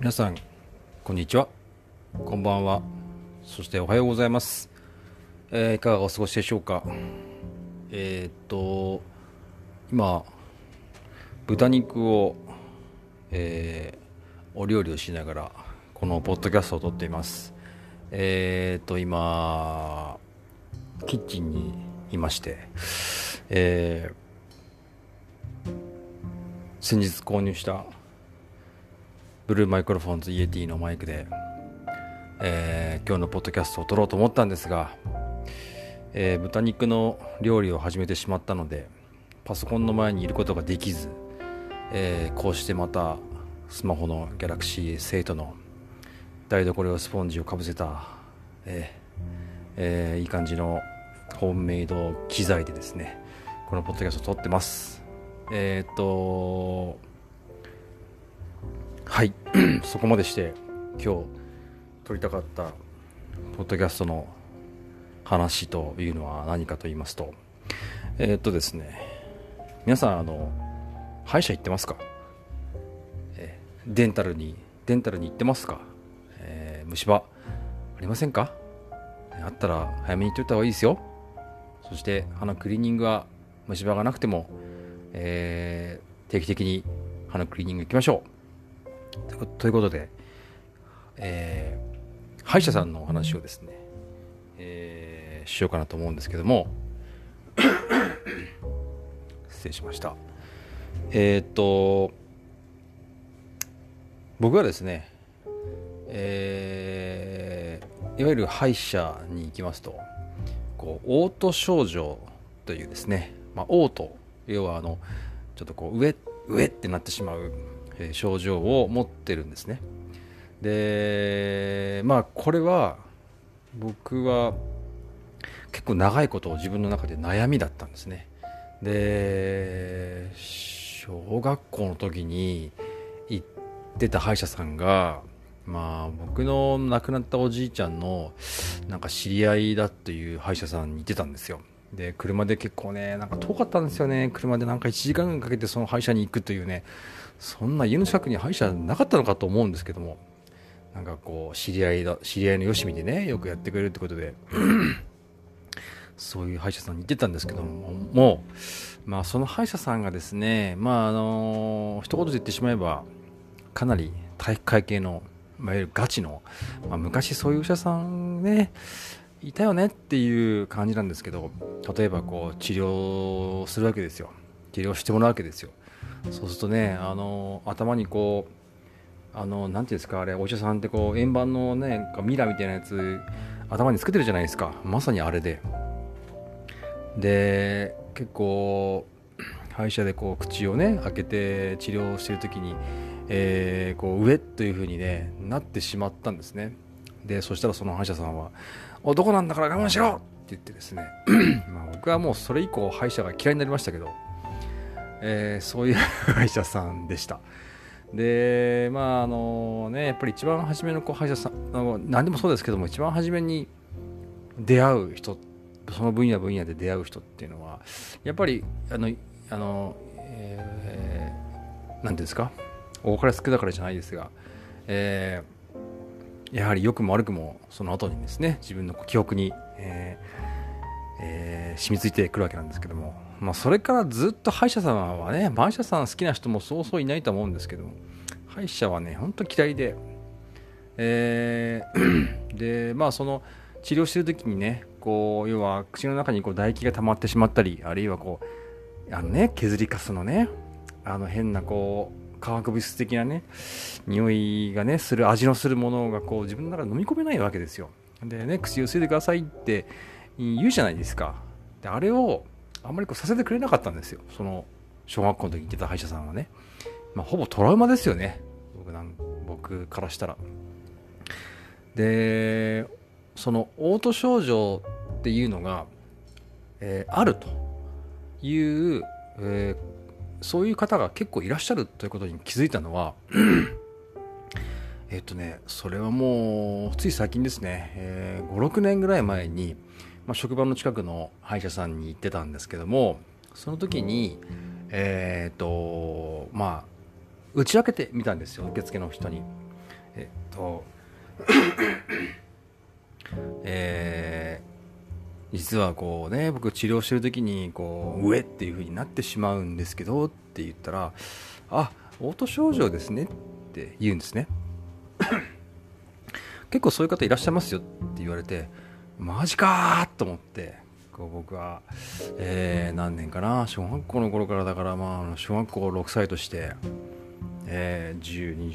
皆さんこんにちは。こんばんは。そしておはようございます、えーいかがお過ごしでしょうか。えーっと今豚肉を、えーお料理をしながらこのポッドキャストを撮っています。えっと今キッチンにいましてえー先日購入したブルーマイクロフォンズイエティのマイクで、えー今日のポッドキャストを撮ろうと思ったんですが、えー豚肉の料理を始めてしまったのでパソコンの前にいることができず、えーこうしてまたスマホの Galaxy S8 の台所用スポンジをかぶせた、ええーいい感じのホームメイド機材でですねこのポッドキャストを撮ってます。えっとはい。そこまでして今日撮りたかったポッドキャストの話というのは何かと言いますとえーっとですね皆さんあの歯医者行ってますか、えデンタルにデンタルに行ってますか、えー虫歯ありませんか？あったら早めに行っといた方がいいですよ。そして歯のクリーニングは虫歯がなくても、えー定期的に歯のクリーニング行きましょう。ということで、えー歯医者さんのお話をですね、えーしようかなと思うんですけども 失礼しました。えーっと僕はですねえーいわゆる歯医者に行きますとこう嘔吐症状というですね、まあ、嘔吐要はあのちょっとこう上上ってなってしまう、症状を持ってるんですね。でまあこれは僕は結構長いことを自分の中で悩みだったんですね。で小学校の時に行ってた歯医者さんがまあ僕の亡くなったおじいちゃんのなんか知り合いだという歯医者さんに行ってたんですよ。で車で結構ねなんか遠かったんですよね。車でなんか1時間かけてその歯医者に行くというねそんな家の近くに歯医者なかったのかと思うんですけどもなんかこう知り合いだ知り合いのよしみでねよくやってくれるってことでそういう歯医者さんに行ってたんですけどももう、まあ、その歯医者さんがですねまああの一言で言ってしまえばかなり体育会系の、まあ、いわゆるガチの、まあ、昔そういう医者さんねいたよねっていう感じなんですけど例えばこう治療するわけですよ。治療してもらうわけですよ。そうするとねあの頭にこうあのなんていうんですかあれお医者さんってこう円盤のねミラーみたいなやつ頭につけてるじゃないですか。まさにあれで。で結構歯医者でこう口をね開けて治療してる時に、えーこう上という風にねなってしまったんですね。でそしたらその歯医者さんは「男なんだから我慢しろ!」って言ってですね。まあ僕はもうそれ以降歯医者が嫌いになりましたけど、えーそういう歯医者さんでした。でまああのねやっぱり一番初めのこう歯医者さんあの何でもそうですけども一番初めに出会う人その分野分野で出会う人っていうのはやっぱりあのあの、えー、なんていうんですか？多かれ少なかれじゃないですが、えーやはり良くも悪くもその後にですね自分の記憶に、えーえー染みついてくるわけなんですけども、まあ、それからずっと歯医者さんはね歯医者さん好きな人もそうそういないと思うんですけども歯医者はね本当嫌いで、えーでまあその治療してる時にねこう要は口の中にこう唾液が溜まってしまったりあるいはこうあのね削りかすのねあの変なこう化学物質的なね匂いがねする味のするものがこう自分の中で飲み込めないわけですよ。でね口を吸いでくださいって言うじゃないですか。であれをあんまりこうさせてくれなかったんですよ。その小学校の時に行ってた歯医者さんはね、まあ、ほぼトラウマですよね。僕なん僕からしたら。でその嘔吐症状っていうのが、えーあるという、えーそういう方が結構いらっしゃるということに気づいたのはえっとねそれはもうつい最近ですね、えー56年ぐらい前に、まあ、職場の近くの歯医者さんに行ってたんですけどもその時にえっ、とまあ打ち明けてみたんですよ受付の人に。えっと えー、実はこうね僕治療してる時にこう上っていう風になってしまうんですけどって言ったらあ嘔吐症状ですねって言うんですね。結構そういう方いらっしゃいますよって言われてマジかと思ってこう僕は、えー、何年かな小学校の頃からだからまあ小学校6歳として、えー、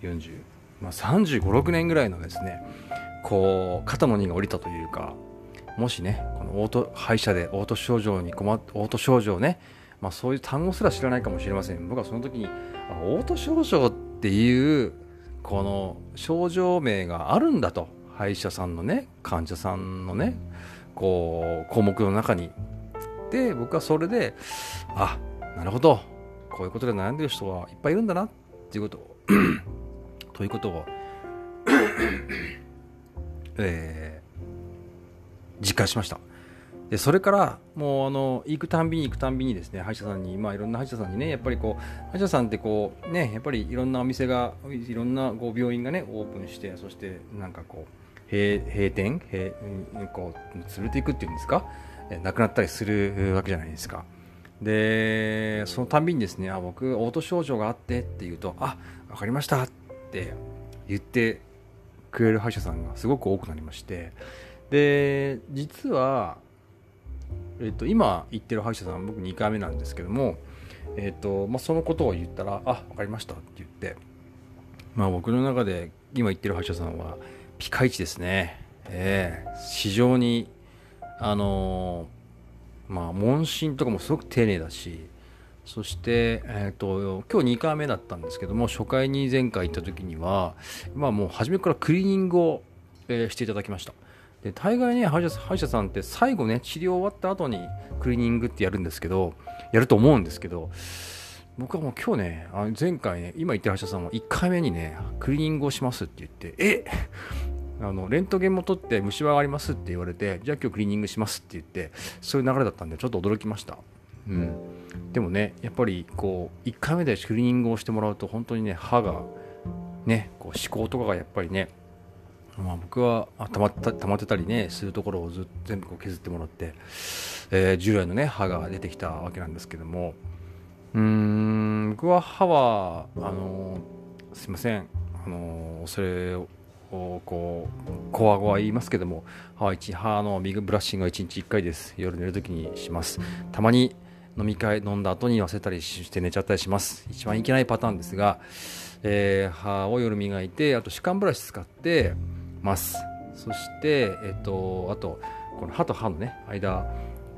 10203040まあ、3 5 6年ぐらいのですねこう肩の荷が下りたというかもしねこのオート歯医者で嘔吐症状に困っ嘔吐症状ね、まあ、そういう単語すら知らないかもしれません。僕はその時に嘔吐症状っていうこの症状名があるんだと。歯医者さんのね患者さんのねこう項目の中に。で僕はそれであなるほど。こういうことで悩んでる人はいっぱいいるんだなっていうこと ということを えー、実感しました。でそれからもうあの行くたんびに行くたんびにですね歯医者さんに、まあ、いろんな歯医者さんにねやっぱりこう歯医者さんってこうねやっぱりいろんなお店がいろんなこう病院がねオープンしてそしてなんかこう閉閉店閉こう潰れていくっていうんですか？なくなったりするわけじゃないですか。でそのたんびにですねあ僕嘔吐症状があってって言うとあ分かりましたって言ってくれる歯医者さんがすごく多くなりまして。で実は、えっと、今行ってる歯医者さん僕2回目なんですけども、えっとまあ、そのことを言ったら「あ分かりました」って言って、まあ、僕の中で今行ってる歯医者さんはピカイチですね、えー、非常にあのー、まあ問診とかもすごく丁寧だしそして、えーと、今日2回目だったんですけども初回に前回行った時には、まあ、もう初めからクリーニングを、えー、していただきました。で大概ね歯医者歯医者さんって最後ね治療終わった後にクリーニングってやるんですけどやると思うんですけど僕はもう今日ねあ前回ね今言ってる歯医者さんは1回目にねクリーニングをしますって言ってえあのレントゲンも取って虫歯がありますって言われてじゃあ今日クリーニングしますって言ってそういう流れだったんでちょっと驚きました。うん。でもねやっぱりこう1回目でクリーニングをしてもらうと本当にね歯がねこう思考とかがやっぱりねまあ、僕は溜まった溜まってたりねするところをず全部こう削ってもらって、えー、従来のね歯が出てきたわけなんですけどもうん僕は歯はあの、すいません。あの、それをこうこわごわ言いますけども歯は歯のビッグブラッシングは1日1回です。夜寝るときにします。たまに飲み会飲んだ後に忘れたりして寝ちゃったりします。一番いけないパターンですが、えー、歯を夜磨いてあと歯間ブラシ使ってます。そしてえっ、とあとこの歯と歯のね間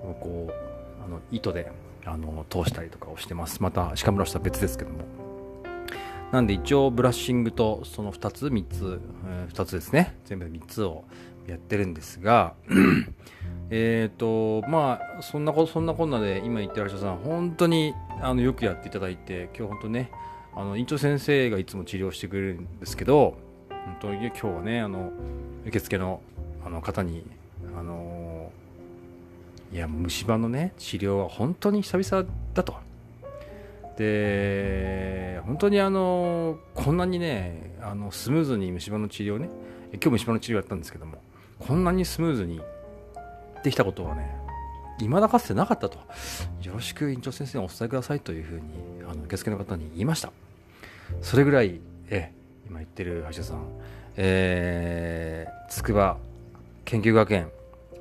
をこうあの糸であの通したりとかをしてます。また歯間ブラシとは別ですけども。なんで一応ブラッシングとその2つ3つ、えー、2つですね。全部で3つをやってるんですが。えっとまあそんなことそんなこんなで今言ってる人さん本当にあのよくやっていただいて今日本当ねあの院長先生がいつも治療してくれるんですけど本当に今日はねあの受付のあの方にあのいや虫歯のね治療は本当に久々だと。で本当にあのこんなにねあのスムーズに虫歯の治療ね今日虫歯の治療やったんですけどもこんなにスムーズにできたことはね未だかつてなかったと。よろしく院長先生にお伝えくださいというふうにあの受付の方に言いました。それぐらいえ今言ってる歯医者さんえー、筑波研究学園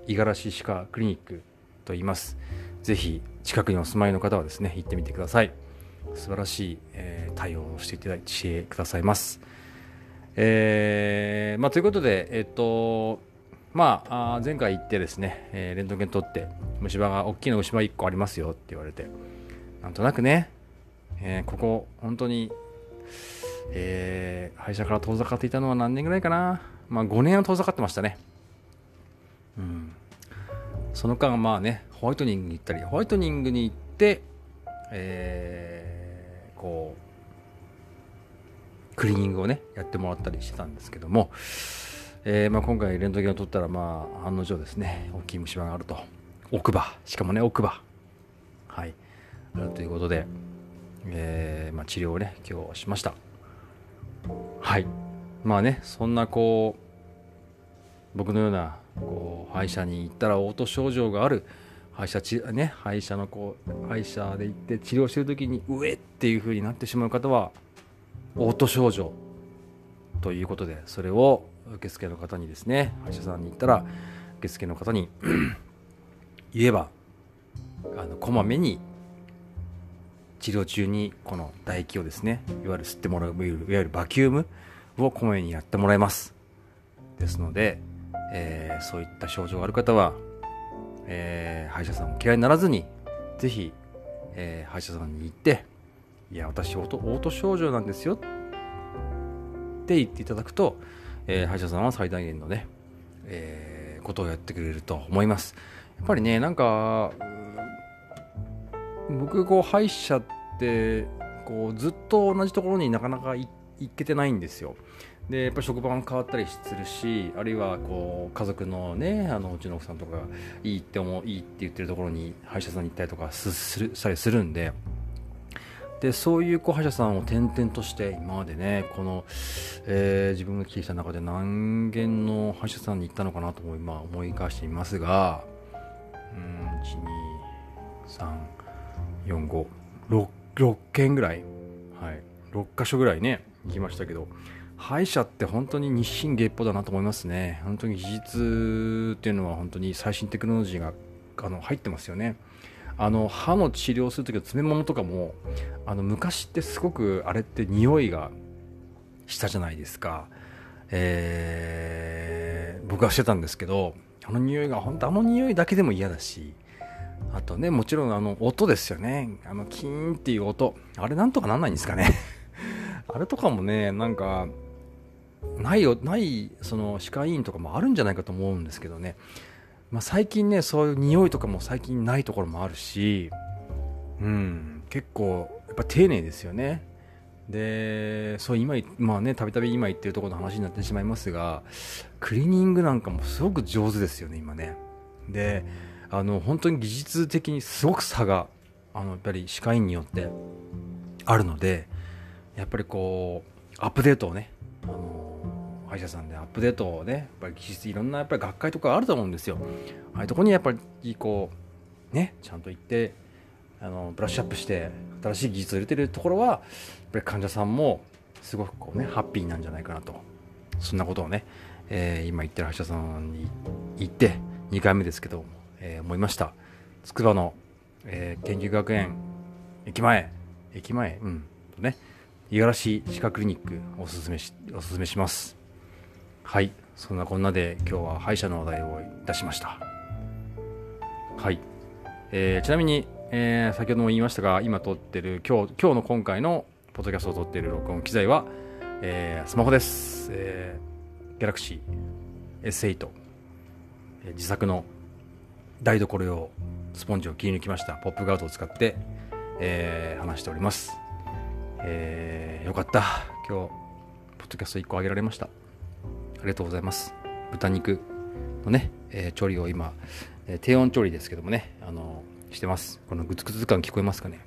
五十嵐歯科クリニックと言いますぜひ近くにお住まいの方はですね行ってみてください素晴らしい、えー、対応をしていただいてくださいますえー、まあということでえっ、とまあ、前回行ってですね、えー、レントゲン取って、虫歯が、大きな虫歯1個ありますよって言われて、なんとなくね、えー、ここ、本当に、えー、歯医者から遠ざかっていたのは何年ぐらいかな。まあ、5年は遠ざかってましたね。うん。その間、まあね、ホワイトニングに行ったり、ホワイトニングに行って、えー、こう、クリーニングをね、やってもらったりしてたんですけども、えー、まあ、今回レントゲンを取ったら、まあ、案の定ですね、大きい虫歯があると。奥歯。しかもね、奥歯。はい。ということで、えー、まあ、治療をね、今日しました。はいまあねそんなこう僕のようなこう歯医者に行ったら嘔吐症状がある歯医者ち、ね、歯医者のこう歯医者で行って治療してる時に上っていう風になってしまう方は嘔吐症状ということでそれを受付の方にですね歯医者さんに行ったら受付の方に言えばあのこまめに治療中にこの唾液をですねいわゆる吸ってもらういわゆるバキュームをこまめにやってもらいます。ですので、えー、そういった症状がある方は、えー、歯医者さんを嫌いにならずにぜひ、えー、歯医者さんに行っていや私オートオート症状なんですよって言っていただくと、えー、歯医者さんは最大限のね、えー、ことをやってくれると思います。やっぱりねなんか僕こう歯医者ってこうずっと同じところになかなか行けてないんですよ。でやっぱり職場も変わったりするしあるいはこう家族のねあのうちの奥さんとかいいって思ういいって言ってるところに歯医者さんに行ったりとかするしたりするんで。でそういうこう歯医者さんを転々として今までねこの、えー、自分が聞いた中で何軒の歯医者さんに行ったのかなと思い今思い返していますがうん12345 6, 件ぐらい、はい、6箇所ぐらいねきましたけど歯医者って本当に日進月歩だなと思いますね。本当に技術っていうのは本当に最新テクノロジーがあの入ってますよね。あの歯の治療する時の詰め物とかもあの昔ってすごくあれって匂いがしたじゃないですか、えー、僕はしてたんですけどあの匂いが本当あの匂いだけでも嫌だしあとねもちろんあの音ですよね。あのキーンっていう音。あれなんとかなんないんですかね。あれとかもねなんかないよないその歯科医院とかもあるんじゃないかと思うんですけどね。まあ、最近ねそういう匂いとかも最近ないところもあるし、うん、結構やっぱ丁寧ですよね。でそう今まあねたびたび今言ってるところの話になってしまいますがクリーニングなんかもすごく上手ですよね今ね。であの本当に技術的にすごく差があのやっぱり歯科医院によってあるのでやっぱりこうアップデートをねあの歯医者さんでアップデートをねやっぱり技術いろんなやっぱり学会とかあると思うんですよ。ああいうとこにやっぱりこうねちゃんと行ってあのブラッシュアップして新しい技術を入れてるところはやっぱり患者さんもすごくこうねハッピーなんじゃないかなと。そんなことをね、えー、今言ってる歯医者さんに行って2回目ですけど、えー、思いました。筑波の、えー、研究学園駅前駅前？うん。とね。五十嵐歯科クリニックおすすめしおすすめします。はい。そんなこんなで今日は歯医者の話題をいたしました。はい、えー、ちなみに、えー、先ほども言いましたが今撮ってる今日今日の今回のポッドキャストを撮っている録音機材は、えー、スマホです、えー、ギャラクシー S8、えー、自作の台所用スポンジを切り抜きました。ポップガードを使って、えー、話しております、えー、よかった今日ポッドキャスト1個あげられましたありがとうございます。豚肉のね、えー、調理を今、えー、低温調理ですけどもね、あの、してます。このグツグツ感聞こえますかね？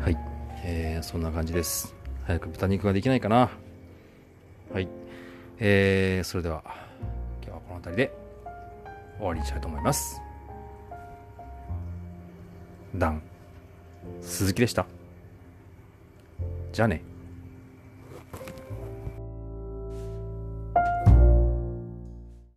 はい、えー、そんな感じです。早く豚肉ができないかな。はい、えー、それでは今日はこの辺りで終わりにしたいと思います。ダン鈴木でした。じゃあね。